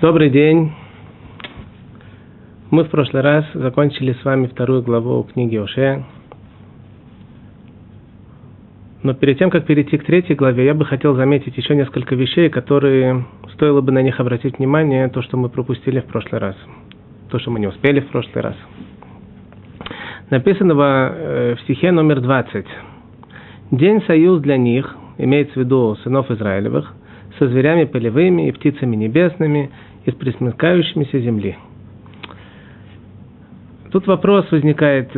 Добрый день. Мы в прошлый раз закончили с вами вторую главу книги Оше. Но перед тем, как перейти к третьей главе, я бы хотел заметить еще несколько вещей, которые стоило бы на них обратить внимание, то, что мы пропустили в прошлый раз, то, что мы не успели в прошлый раз. Написано э, в стихе номер 20. «День союз для них, имеется в виду сынов Израилевых, со зверями полевыми и птицами небесными, из присмыкающимися земли. Тут вопрос возникает,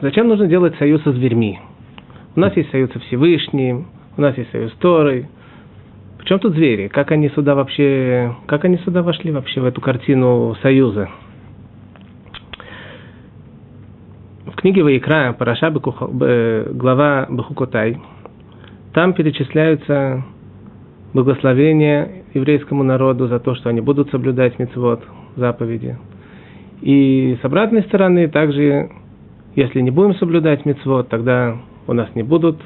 зачем нужно делать союз со зверьми? У нас есть союз со Всевышним, у нас есть союз с Торой. Причем тут звери? Как они сюда вообще, как они сюда вошли вообще в эту картину союза? В книге Ваикра, Параша, глава Бахукотай, там перечисляются благословения еврейскому народу за то, что они будут соблюдать мецвод, заповеди. И с обратной стороны, также, если не будем соблюдать мецвод, тогда у нас не будут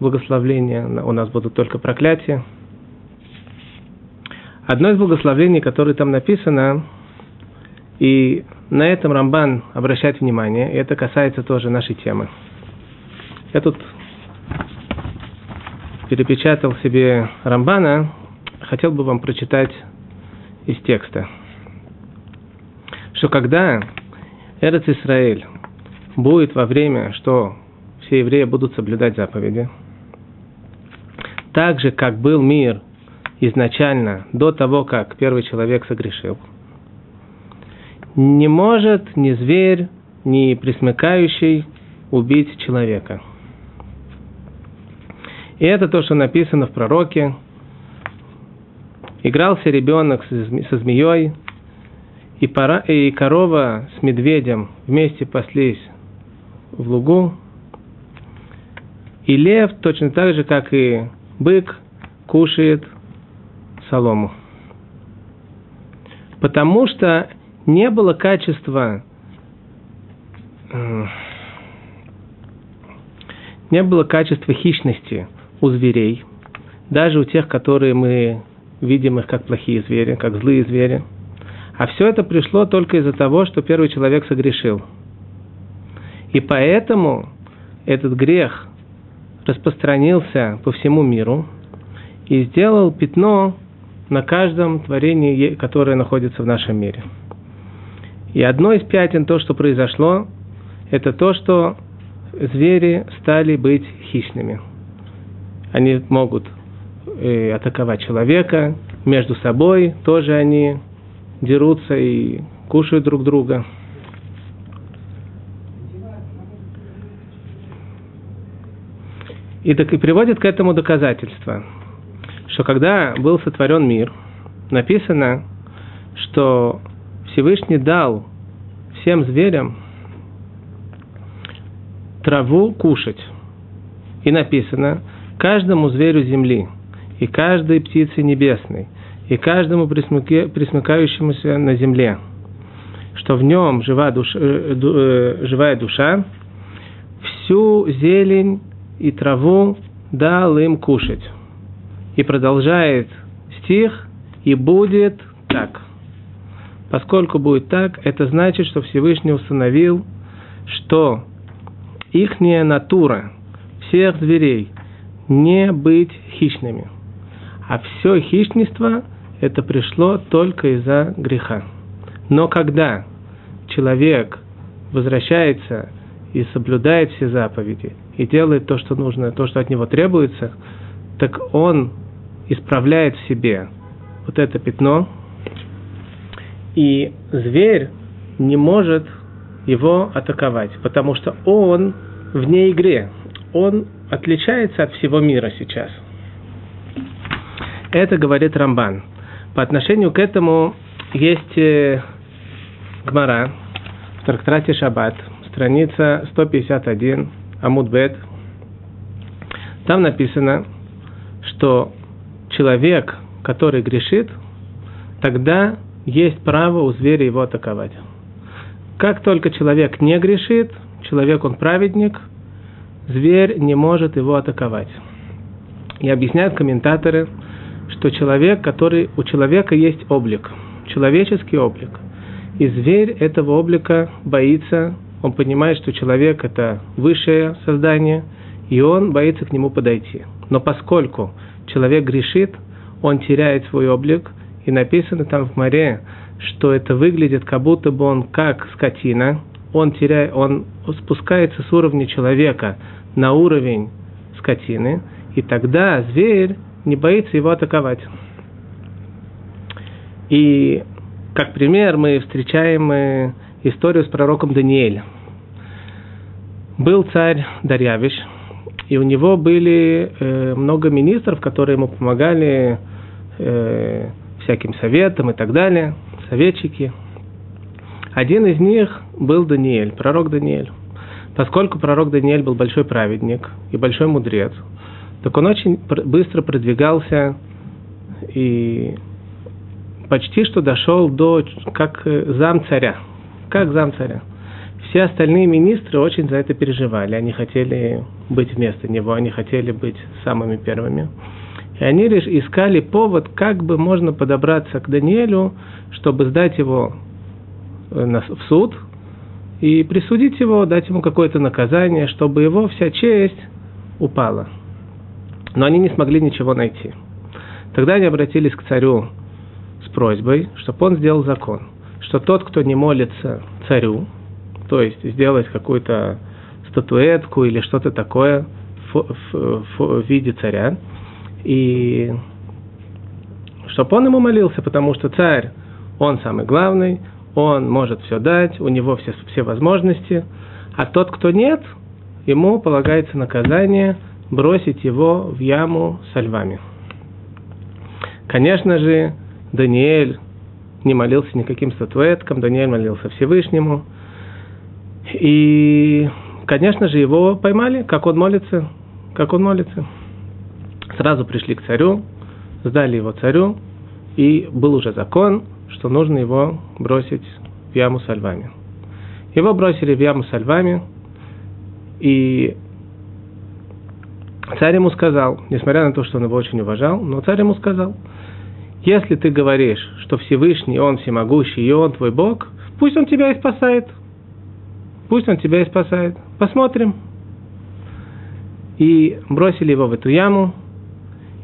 благословления, у нас будут только проклятия. Одно из благословений, которое там написано, и на этом Рамбан обращает внимание, и это касается тоже нашей темы. Я тут перепечатал себе Рамбана, хотел бы вам прочитать из текста, что когда Эрец Исраэль будет во время, что все евреи будут соблюдать заповеди, так же, как был мир изначально, до того, как первый человек согрешил, не может ни зверь, ни присмыкающий убить человека – и это то, что написано в пророке. Игрался ребенок со змеей, и, пора, и корова с медведем вместе паслись в лугу. И лев, точно так же, как и бык, кушает солому. Потому что не было качества не было качества хищности – у зверей, даже у тех, которые мы видим их как плохие звери, как злые звери. А все это пришло только из-за того, что первый человек согрешил. И поэтому этот грех распространился по всему миру и сделал пятно на каждом творении, которое находится в нашем мире. И одно из пятен, то, что произошло, это то, что звери стали быть хищными – они могут э, атаковать человека, между собой тоже они дерутся и кушают друг друга. И, так, и приводит к этому доказательство, что когда был сотворен мир, написано, что Всевышний дал всем зверям траву кушать. И написано, каждому зверю земли, и каждой птице небесной, и каждому присмыкающемуся на земле, что в нем жива душа, э, э, живая душа, всю зелень и траву дал им кушать. И продолжает стих, и будет так. Поскольку будет так, это значит, что Всевышний установил, что ихняя натура всех зверей – не быть хищными. А все хищничество это пришло только из-за греха. Но когда человек возвращается и соблюдает все заповеди, и делает то, что нужно, то, что от него требуется, так он исправляет в себе вот это пятно, и зверь не может его атаковать, потому что он вне игре, он отличается от всего мира сейчас. Это говорит Рамбан. По отношению к этому есть э, Гмара в трактате Шаббат, страница 151, Амудбет. Там написано, что человек, который грешит, тогда есть право у зверя его атаковать. Как только человек не грешит, человек он праведник – зверь не может его атаковать. И объясняют комментаторы, что человек, который у человека есть облик, человеческий облик, и зверь этого облика боится, он понимает, что человек это высшее создание, и он боится к нему подойти. Но поскольку человек грешит, он теряет свой облик, и написано там в море, что это выглядит, как будто бы он как скотина, он, теряет, он спускается с уровня человека на уровень скотины, и тогда зверь не боится его атаковать. И как пример мы встречаем э, историю с пророком Даниэлем. Был царь Дарьявиш, и у него были э, много министров, которые ему помогали э, всяким советам и так далее, советчики. Один из них был Даниэль, пророк Даниэль. Поскольку пророк Даниэль был большой праведник и большой мудрец, так он очень быстро продвигался и почти что дошел до как э, зам царя. Как зам царя. Все остальные министры очень за это переживали. Они хотели быть вместо него, они хотели быть самыми первыми. И они лишь искали повод, как бы можно подобраться к Даниэлю, чтобы сдать его э, в суд и присудить его, дать ему какое-то наказание, чтобы его вся честь упала. Но они не смогли ничего найти. Тогда они обратились к царю с просьбой, чтобы он сделал закон, что тот, кто не молится царю, то есть сделать какую-то статуэтку или что-то такое в, в, в виде царя, и чтобы он ему молился, потому что царь, он самый главный, он может все дать, у него все, все возможности, а тот, кто нет, ему полагается наказание – бросить его в яму со львами. Конечно же, Даниэль не молился никаким статуэткам, Даниэль молился Всевышнему. И, конечно же, его поймали, как он молится, как он молится. Сразу пришли к царю, сдали его царю, и был уже закон, что нужно его бросить в яму со львами. Его бросили в яму со львами, и Царь ему сказал, несмотря на то, что он его очень уважал, но царь ему сказал, если ты говоришь, что Всевышний, Он всемогущий, и Он твой Бог, пусть Он тебя и спасает. Пусть Он тебя и спасает. Посмотрим. И бросили его в эту яму,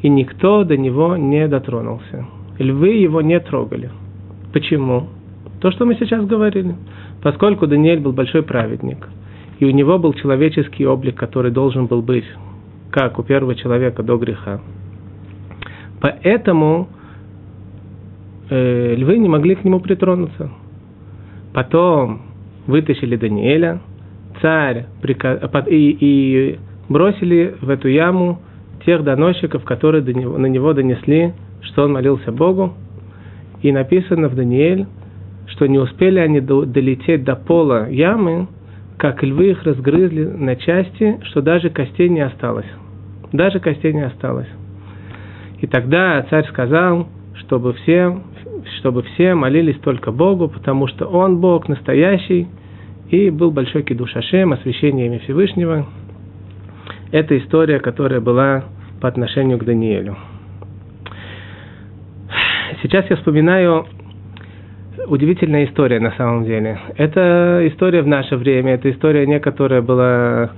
и никто до него не дотронулся. Львы его не трогали. Почему? То, что мы сейчас говорили. Поскольку Даниэль был большой праведник, и у него был человеческий облик, который должен был быть как у первого человека до греха. Поэтому э, львы не могли к нему притронуться. Потом вытащили Даниэля, царь приказ... и, и бросили в эту яму тех доносчиков, которые до него, на него донесли, что он молился Богу. И написано в Даниэль, что не успели они долететь до пола ямы, как львы их разгрызли на части, что даже костей не осталось. Даже костей не осталось. И тогда царь сказал, чтобы все, чтобы все молились только Богу, потому что Он Бог настоящий, и был большой кидуш Ашем, освящение имя Всевышнего. Это история, которая была по отношению к Даниилю. Сейчас я вспоминаю удивительная история на самом деле. Это история в наше время, это история не которая была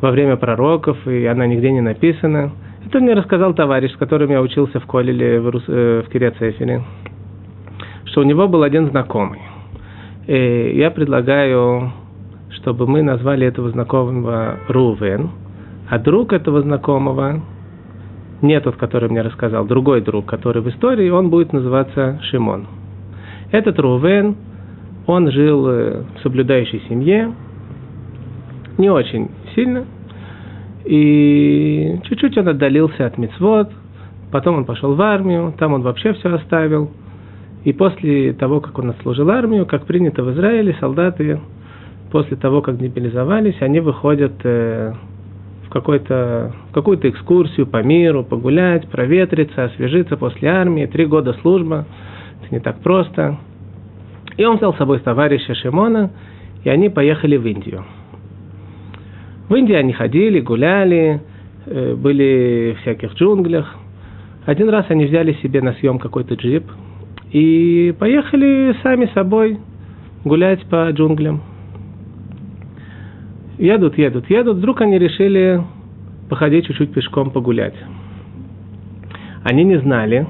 во время пророков, и она нигде не написана. Это мне рассказал товарищ, с которым я учился в Колеле в, Рус... Э, в Кирецефеле, что у него был один знакомый. И я предлагаю, чтобы мы назвали этого знакомого Рувен, а друг этого знакомого, не тот, который мне рассказал, другой друг, который в истории, он будет называться Шимон. Этот Рувен, он жил э, в соблюдающей семье, не очень сильно, и чуть-чуть он отдалился от мецвод, потом он пошел в армию, там он вообще все оставил. И после того, как он отслужил армию, как принято в Израиле, солдаты, после того, как мобилизовались, они выходят э, в, какой-то, в какую-то экскурсию по миру, погулять, проветриться, освежиться после армии, три года служба – это не так просто. И он взял с собой товарища Шимона, и они поехали в Индию. В Индии они ходили, гуляли, э, были в всяких джунглях. Один раз они взяли себе на съем какой-то джип и поехали сами собой гулять по джунглям. Едут, едут, едут. Вдруг они решили походить чуть-чуть пешком, погулять. Они не знали,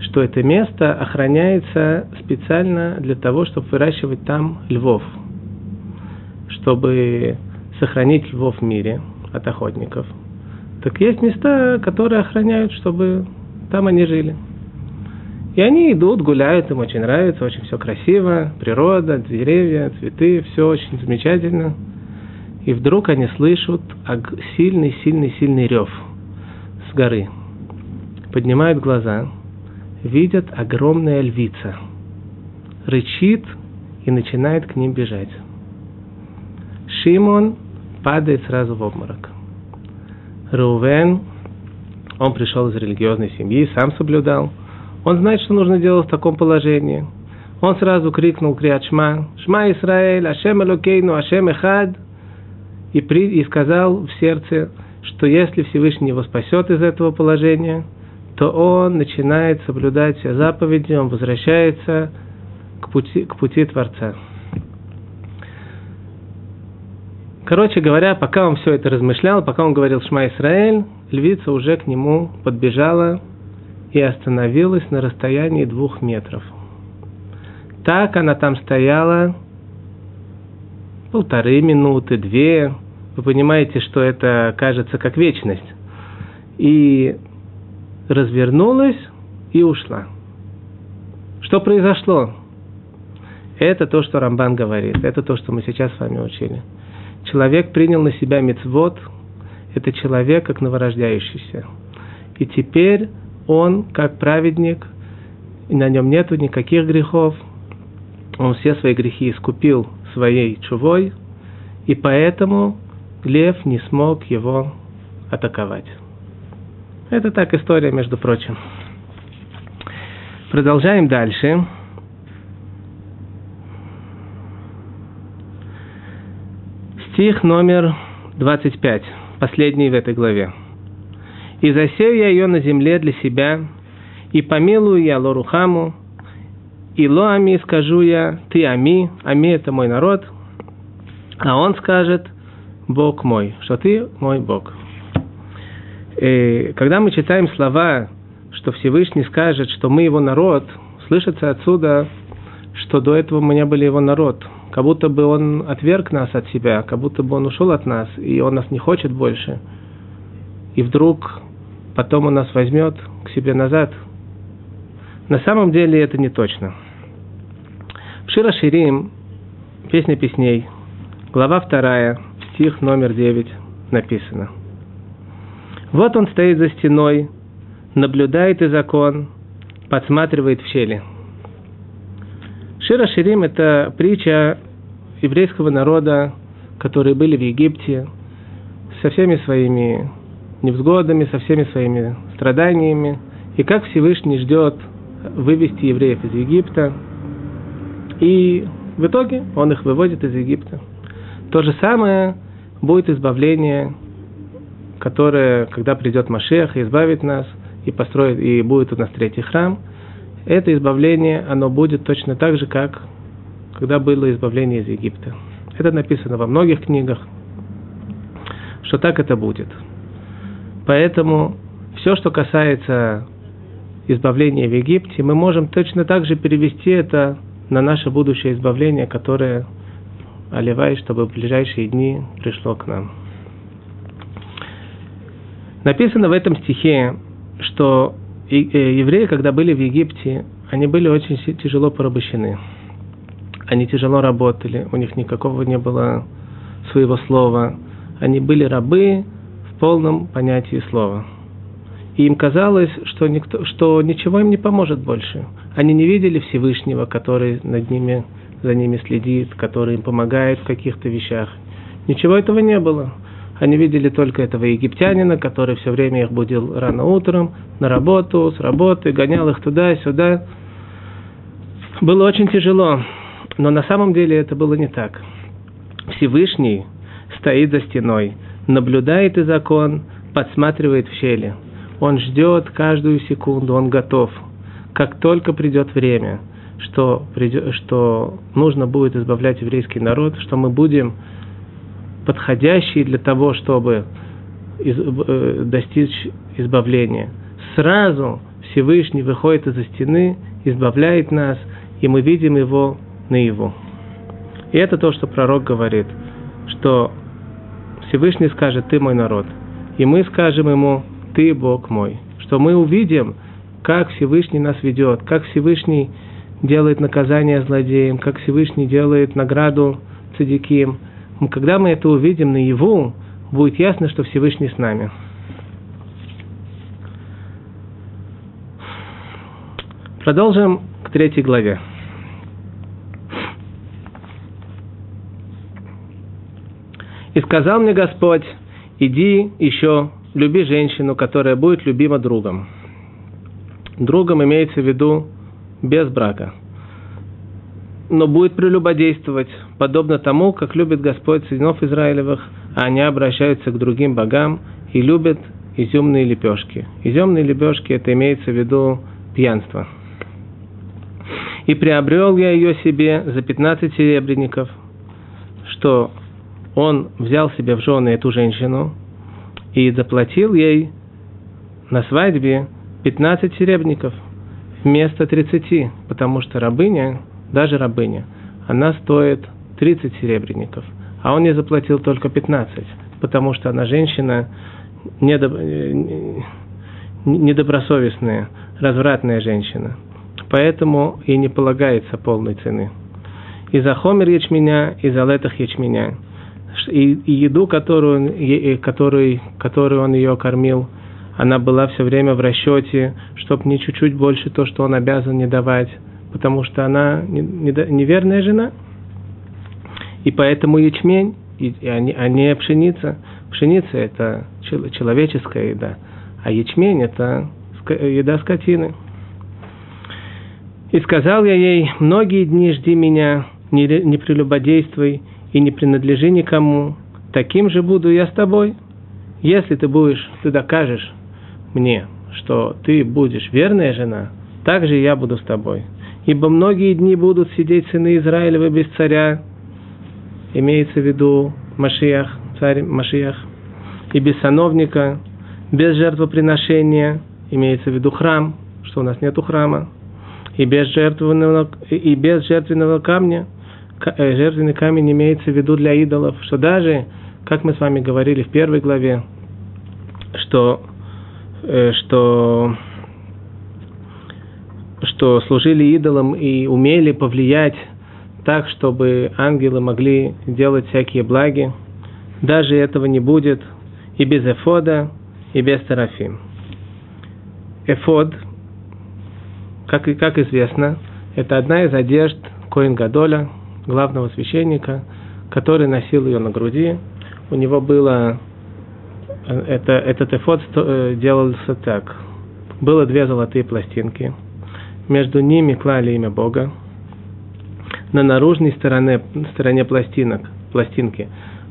что это место охраняется специально для того, чтобы выращивать там львов, чтобы сохранить львов в мире от охотников. Так есть места, которые охраняют, чтобы там они жили. И они идут, гуляют, им очень нравится, очень все красиво, природа, деревья, цветы, все очень замечательно. И вдруг они слышат сильный, сильный, сильный рев с горы. Поднимают глаза, видят огромная львица. Рычит и начинает к ним бежать. Шимон падает сразу в обморок. Рувен, он пришел из религиозной семьи, сам соблюдал. Он знает, что нужно делать в таком положении. Он сразу крикнул криат Шма, Шма Исраэль, Ашем Элокейну, Ашем Эхад, и, при, и сказал в сердце, что если Всевышний его спасет из этого положения, то он начинает соблюдать все заповеди, он возвращается к пути, к пути Творца. Короче говоря, пока он все это размышлял, пока он говорил Шма Исраэль, львица уже к нему подбежала и остановилась на расстоянии двух метров. Так она там стояла полторы минуты, две. Вы понимаете, что это кажется как вечность. И развернулась и ушла. Что произошло? Это то, что Рамбан говорит. Это то, что мы сейчас с вами учили человек принял на себя мецвод, это человек как новорождающийся. И теперь он, как праведник, и на нем нету никаких грехов, он все свои грехи искупил своей чувой, и поэтому лев не смог его атаковать. Это так история, между прочим. Продолжаем дальше. Стих номер 25, последний в этой главе. «И засею я ее на земле для себя, и помилую я Лорухаму, и Ло Ами скажу я, ты Ами, Ами это мой народ, а он скажет, Бог мой, что ты мой Бог. И когда мы читаем слова, что Всевышний скажет, что мы его народ, слышится отсюда, что до этого мы не были его народ – как будто бы он отверг нас от себя, как будто бы он ушел от нас, и он нас не хочет больше. И вдруг потом он нас возьмет к себе назад. На самом деле это не точно. В Шира Ширим, песня песней, глава вторая, стих номер девять написано. Вот он стоит за стеной, наблюдает и закон, подсматривает в щели. Шира Ширим – это притча еврейского народа, которые были в Египте, со всеми своими невзгодами, со всеми своими страданиями, и как Всевышний ждет вывести евреев из Египта, и в итоге он их выводит из Египта. То же самое будет избавление, которое, когда придет Машех избавит нас, и построит, и будет у нас третий храм, это избавление, оно будет точно так же, как когда было избавление из Египта. Это написано во многих книгах, что так это будет. Поэтому все, что касается избавления в Египте, мы можем точно так же перевести это на наше будущее избавление, которое оливай, чтобы в ближайшие дни пришло к нам. Написано в этом стихе, что э, евреи, когда были в Египте, они были очень тяжело порабощены они тяжело работали, у них никакого не было своего слова. Они были рабы в полном понятии слова. И им казалось, что, никто, что ничего им не поможет больше. Они не видели Всевышнего, который над ними, за ними следит, который им помогает в каких-то вещах. Ничего этого не было. Они видели только этого египтянина, который все время их будил рано утром, на работу, с работы, гонял их туда-сюда. Было очень тяжело. Но на самом деле это было не так. Всевышний стоит за стеной, наблюдает и закон, подсматривает в щели. Он ждет каждую секунду, он готов. Как только придет время, что, придет, что нужно будет избавлять еврейский народ, что мы будем подходящие для того, чтобы из, э, достичь избавления. Сразу Всевышний выходит из-за стены, избавляет нас, и мы видим его наяву. И это то, что пророк говорит, что Всевышний скажет, ты мой народ. И мы скажем ему, ты Бог мой. Что мы увидим, как Всевышний нас ведет, как Всевышний делает наказание злодеям, как Всевышний делает награду цадиким. Когда мы это увидим наяву, будет ясно, что Всевышний с нами. Продолжим к третьей главе. И сказал мне Господь, иди еще, люби женщину, которая будет любима другом. Другом имеется в виду без брака. Но будет прелюбодействовать, подобно тому, как любит Господь сынов Израилевых, а они обращаются к другим богам и любят изюмные лепешки. Изюмные лепешки это имеется в виду пьянство. И приобрел я ее себе за 15 серебряников, что он взял себе в жены эту женщину и заплатил ей на свадьбе 15 серебряников вместо 30, потому что рабыня, даже рабыня, она стоит 30 серебряников, а он ей заплатил только 15, потому что она женщина недоб... недобросовестная, развратная женщина. Поэтому ей не полагается полной цены. И за хомер ячменя, и за летах ячменя – и, и еду, которую, который, которую он ее кормил, она была все время в расчете, чтобы не чуть-чуть больше то, что он обязан не давать, потому что она неверная жена. И поэтому ячмень, а, не, пшеница. Пшеница – это человеческая еда, а ячмень – это еда скотины. И сказал я ей, многие дни жди меня, не прелюбодействуй, и не принадлежи никому, таким же буду я с тобой. Если ты будешь, ты докажешь мне, что ты будешь верная жена, так же я буду с тобой. Ибо многие дни будут сидеть сыны Израилевы без царя, имеется в виду Машиях, царь Машиях, и без сановника, без жертвоприношения, имеется в виду храм, что у нас нету храма, и без жертвенного, и без жертвенного камня, Э, жертвенный камень имеется в виду для идолов, что даже, как мы с вами говорили в первой главе, что, э, что, что служили идолам и умели повлиять так, чтобы ангелы могли делать всякие благи, даже этого не будет и без эфода, и без тарафим. Эфод, как, как известно, это одна из одежд Коин Гадоля, главного священника, который носил ее на груди. У него было э, это, этот эфод э, делался так. Было две золотые пластинки. Между ними клали имя Бога. На наружной стороне, стороне пластинок, пластинки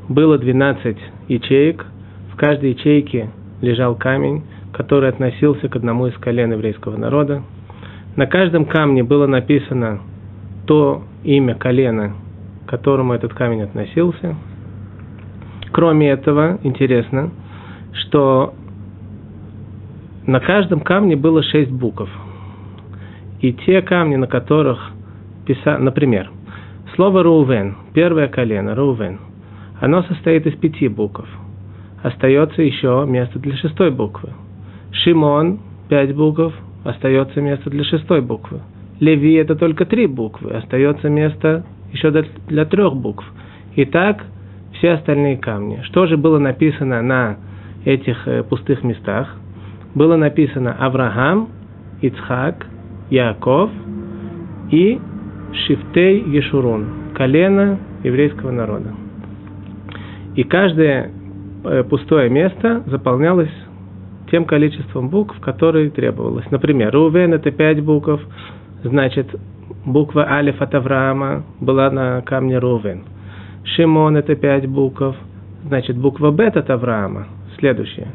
было 12 ячеек. В каждой ячейке лежал камень, который относился к одному из колен еврейского народа. На каждом камне было написано то имя колена, к которому этот камень относился. Кроме этого, интересно, что на каждом камне было шесть букв. И те камни, на которых писали, например, слово Рувен, первое колено, Рувен, оно состоит из пяти букв. Остается еще место для шестой буквы. Шимон, пять букв, остается место для шестой буквы. Леви это только три буквы, остается место еще для, для трех букв. Итак, все остальные камни. Что же было написано на этих э, пустых местах? Было написано Авраам, Ицхак, Яков и Шифтей Ешурун, колено еврейского народа. И каждое э, пустое место заполнялось тем количеством букв, которые требовалось. Например, Рувен это пять букв, Значит, буква Алиф от Авраама была на камне Рувен. Шимон это пять букв. Значит, буква Бет от Авраама. Следующая.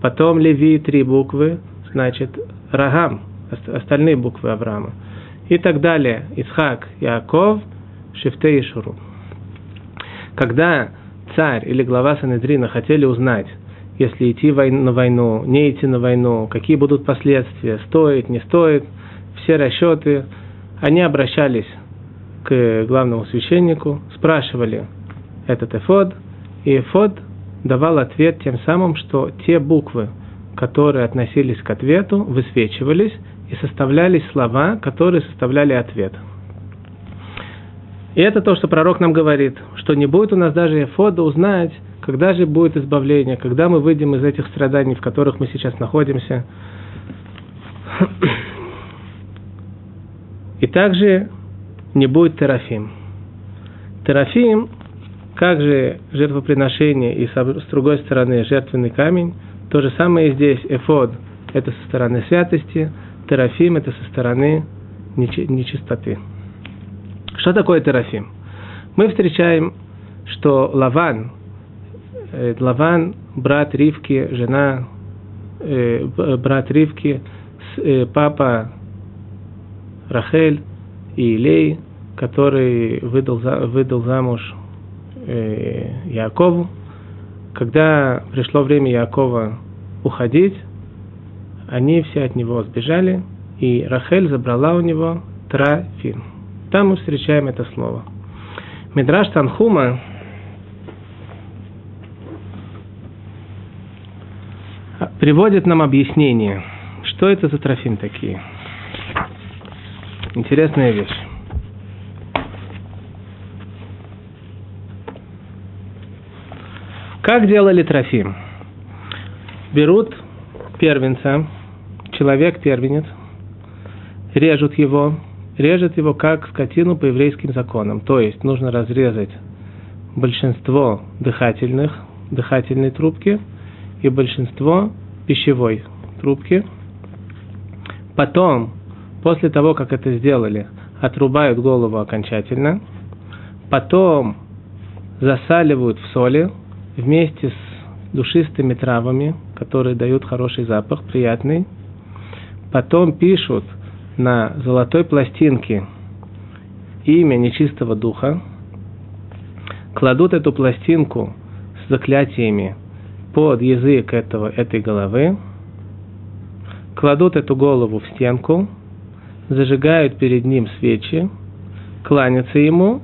Потом Леви три буквы, значит Рагам, остальные буквы Авраама. И так далее. Исхак, Яков, Шифте и Шуру. Когда царь или глава Санедрина хотели узнать, если идти на войну, не идти на войну, какие будут последствия, стоит, не стоит, все расчеты, они обращались к главному священнику, спрашивали этот эфод, и эфод давал ответ тем самым, что те буквы, которые относились к ответу, высвечивались и составлялись слова, которые составляли ответ. И это то, что пророк нам говорит, что не будет у нас даже эфода узнать, когда же будет избавление, когда мы выйдем из этих страданий, в которых мы сейчас находимся. И также не будет терафим. Терафим, как же жертвоприношение и с другой стороны жертвенный камень, то же самое и здесь. Эфод – это со стороны святости, терафим – это со стороны нечистоты. Что такое терафим? Мы встречаем, что Лаван, э, Лаван, брат Ривки, жена, э, брат Ривки, э, папа Рахель и Илей, который выдал, выдал замуж Якову. Когда пришло время Якова уходить, они все от него сбежали, и Рахель забрала у него трафим. Там мы встречаем это слово. Мидраш Танхума приводит нам объяснение, что это за трофим такие. Интересная вещь. Как делали трофим? Берут первенца, человек первенец, режут его, режет его как скотину по еврейским законам. То есть нужно разрезать большинство дыхательных, дыхательной трубки и большинство пищевой трубки. Потом, после того, как это сделали, отрубают голову окончательно. Потом засаливают в соли вместе с душистыми травами, которые дают хороший запах, приятный. Потом пишут на золотой пластинке имя нечистого духа, кладут эту пластинку с заклятиями под язык этого, этой головы, кладут эту голову в стенку, зажигают перед ним свечи, кланятся ему,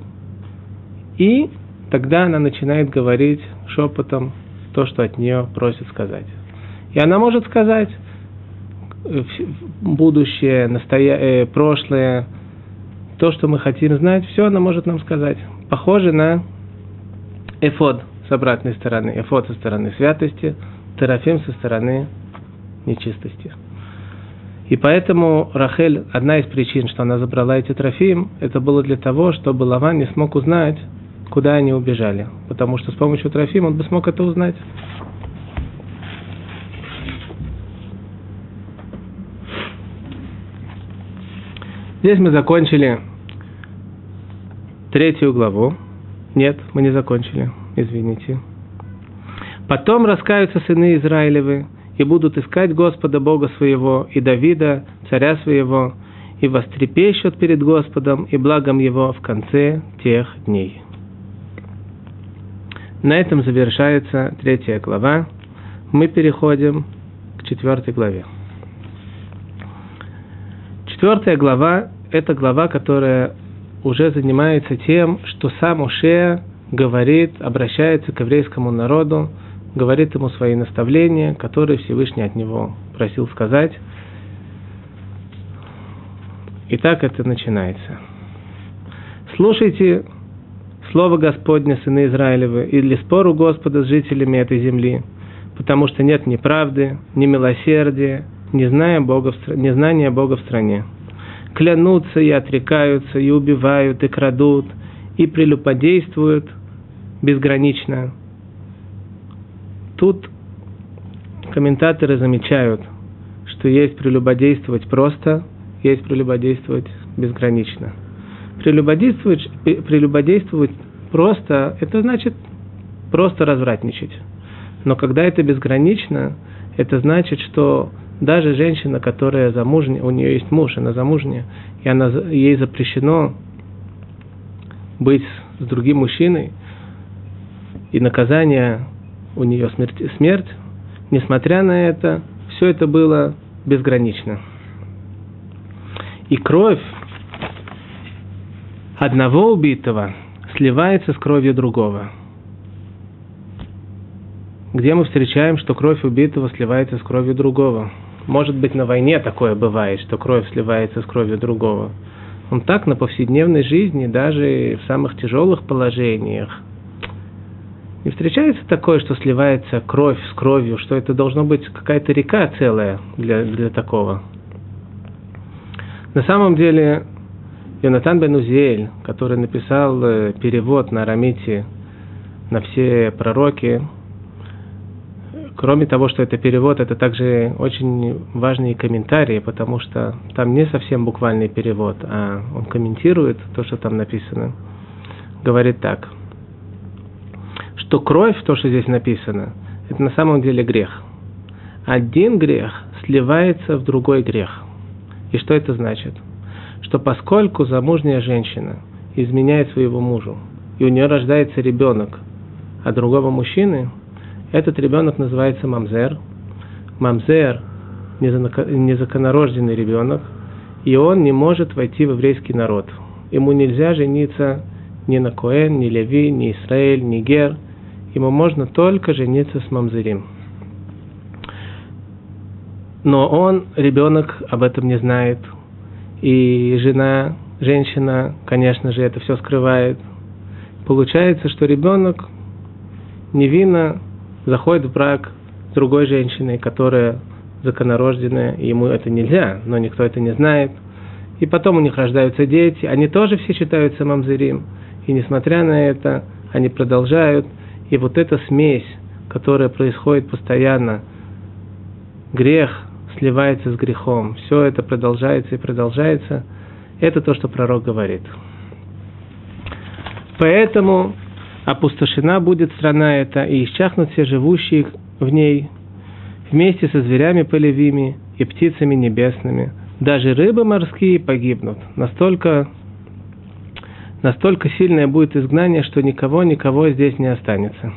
и тогда она начинает говорить шепотом то, что от нее просят сказать. И она может сказать, будущее, настоя... э, прошлое, то, что мы хотим знать, все она может нам сказать. Похоже на эфод с обратной стороны, эфод со стороны святости, терафим со стороны нечистости. И поэтому Рахель, одна из причин, что она забрала эти трофим, это было для того, чтобы Лаван не смог узнать, куда они убежали. Потому что с помощью трофим он бы смог это узнать. Здесь мы закончили третью главу. Нет, мы не закончили, извините. Потом раскаются сыны Израилевы и будут искать Господа Бога своего и Давида, царя своего, и вострепещут перед Господом и благом Его в конце тех дней. На этом завершается третья глава. Мы переходим к четвертой главе. Четвертая глава – это глава, которая уже занимается тем, что сам Уше говорит, обращается к еврейскому народу, говорит ему свои наставления, которые Всевышний от него просил сказать. И так это начинается. Слушайте слово Господне, сыны Израилевы, или спору Господа с жителями этой земли, потому что нет ни правды, ни милосердия, не зная Бога в, незнания Бога в стране. Клянутся и отрекаются, и убивают, и крадут, и прелюбодействуют безгранично. Тут комментаторы замечают, что есть прелюбодействовать просто, есть прелюбодействовать безгранично. Прелюбодействовать, прелюбодействовать просто, это значит просто развратничать. Но когда это безгранично, это значит, что даже женщина, которая замужняя, у нее есть муж, она замужняя, и она, ей запрещено быть с другим мужчиной, и наказание у нее смерть, смерть, несмотря на это, все это было безгранично. И кровь одного убитого сливается с кровью другого. Где мы встречаем, что кровь убитого сливается с кровью другого? Может быть, на войне такое бывает, что кровь сливается с кровью другого. Он так на повседневной жизни, даже в самых тяжелых положениях, не встречается такое, что сливается кровь с кровью, что это должно быть какая-то река целая для, для такого. На самом деле, Йонатан бен Узиэль, который написал э, перевод на арамите на все пророки, кроме того, что это перевод, это также очень важные комментарии, потому что там не совсем буквальный перевод, а он комментирует то, что там написано. Говорит так – что кровь, то, что здесь написано, это на самом деле грех. Один грех сливается в другой грех. И что это значит? Что поскольку замужняя женщина изменяет своего мужу, и у нее рождается ребенок от другого мужчины, этот ребенок называется мамзер. Мамзер – незаконорожденный ребенок, и он не может войти в еврейский народ. Ему нельзя жениться ни на Коэн, ни Леви, ни Израиль, ни Гер – ему можно только жениться с мамзерим. Но он, ребенок, об этом не знает. И жена, женщина, конечно же, это все скрывает. Получается, что ребенок невинно заходит в брак с другой женщиной, которая законорожденная, ему это нельзя, но никто это не знает. И потом у них рождаются дети, они тоже все считаются мамзерим. И несмотря на это, они продолжают – и вот эта смесь, которая происходит постоянно, грех сливается с грехом, все это продолжается и продолжается, это то, что пророк говорит. Поэтому опустошена будет страна эта, и исчахнут все живущие в ней, вместе со зверями полевыми и птицами небесными. Даже рыбы морские погибнут. Настолько настолько сильное будет изгнание, что никого, никого здесь не останется.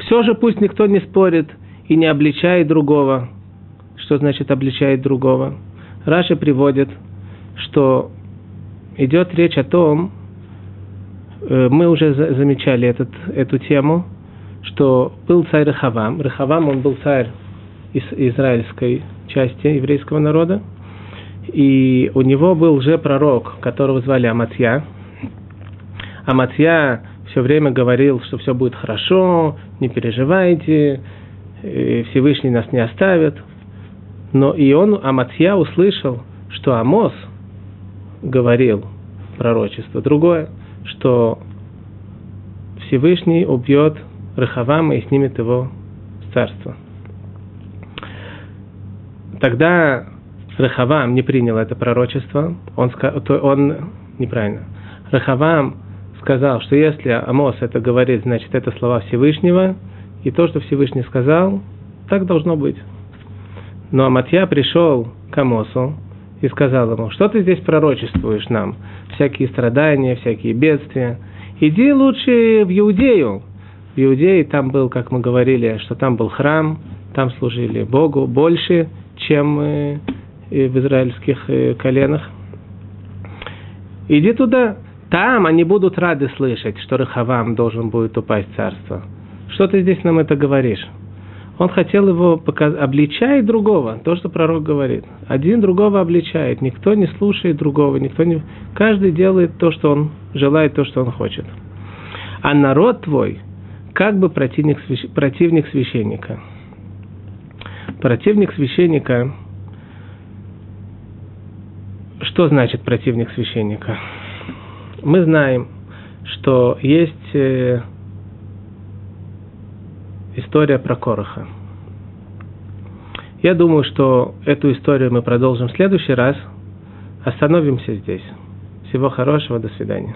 Все же пусть никто не спорит и не обличает другого. Что значит обличает другого? Раша приводит, что идет речь о том, мы уже замечали этот, эту тему, что был царь Рахавам. Рахавам, он был царь из израильской части еврейского народа – и у него был же пророк, которого звали Аматья. Аматья все время говорил, что все будет хорошо, не переживайте, Всевышний нас не оставит. Но и он, Аматья, услышал, что Амос говорил пророчество другое, что Всевышний убьет Рахавама и снимет его с царства. Тогда Рахавам не принял это пророчество, он, то он неправильно. Рахавам сказал, что если Амос это говорит, значит это слова Всевышнего, и то, что Всевышний сказал, так должно быть. Но Аматья пришел к Амосу и сказал ему, что ты здесь пророчествуешь нам? Всякие страдания, всякие бедствия. Иди лучше в Иудею. В Иудее там был, как мы говорили, что там был храм, там служили Богу больше, чем э, в израильских э, коленах. Иди туда, там они будут рады слышать, что Рахавам должен будет упасть царство. Что ты здесь нам это говоришь? Он хотел его показать, обличает другого, то, что пророк говорит. Один другого обличает, никто не слушает другого, никто не... Каждый делает то, что он желает, то, что он хочет. А народ твой, как бы противник, противник священника. Противник священника что значит противник священника? Мы знаем, что есть э, история про Короха. Я думаю, что эту историю мы продолжим в следующий раз. Остановимся здесь. Всего хорошего, до свидания.